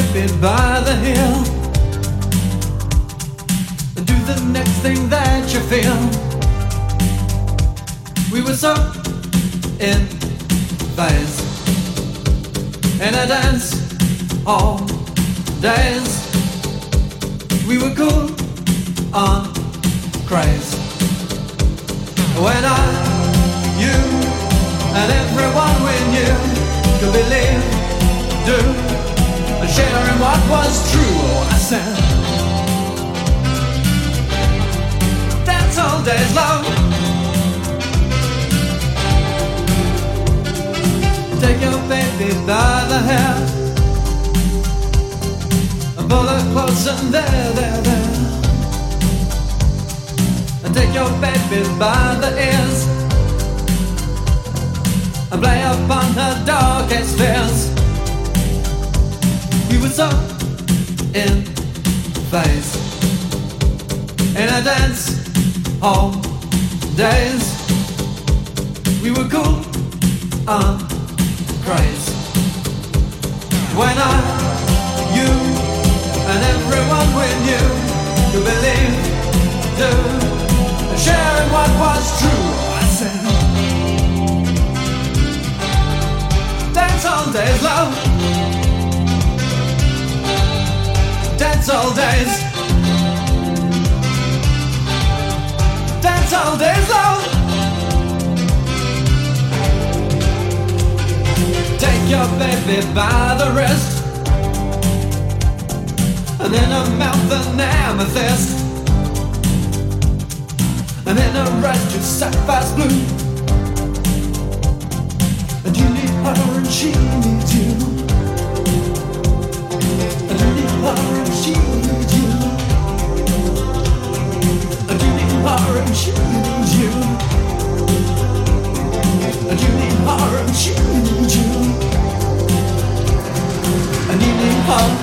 baby by the hill. Do the next thing that you feel. We were so in phase. And I dance, all days. We were cool on craze. When I, you, and everyone we knew could believe, do sharing what was true. Oh, I said, That's all there's love. Take your baby by the hair. Pull her close and there, there, there. And take your baby by the ears. And play upon her darkest fears. In place. in a dance hall days. We were cool and crazy. When I, you, and everyone we knew to believe, do, sharing what was true. I said, dance all days, love. Dance all days. Dance all days long. Take your baby by the wrist. And in her mouth an amethyst. And in her red just sapphire's blue. And you need her and she needs you. and choose you. And you need her you. And you need her.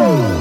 Ooh.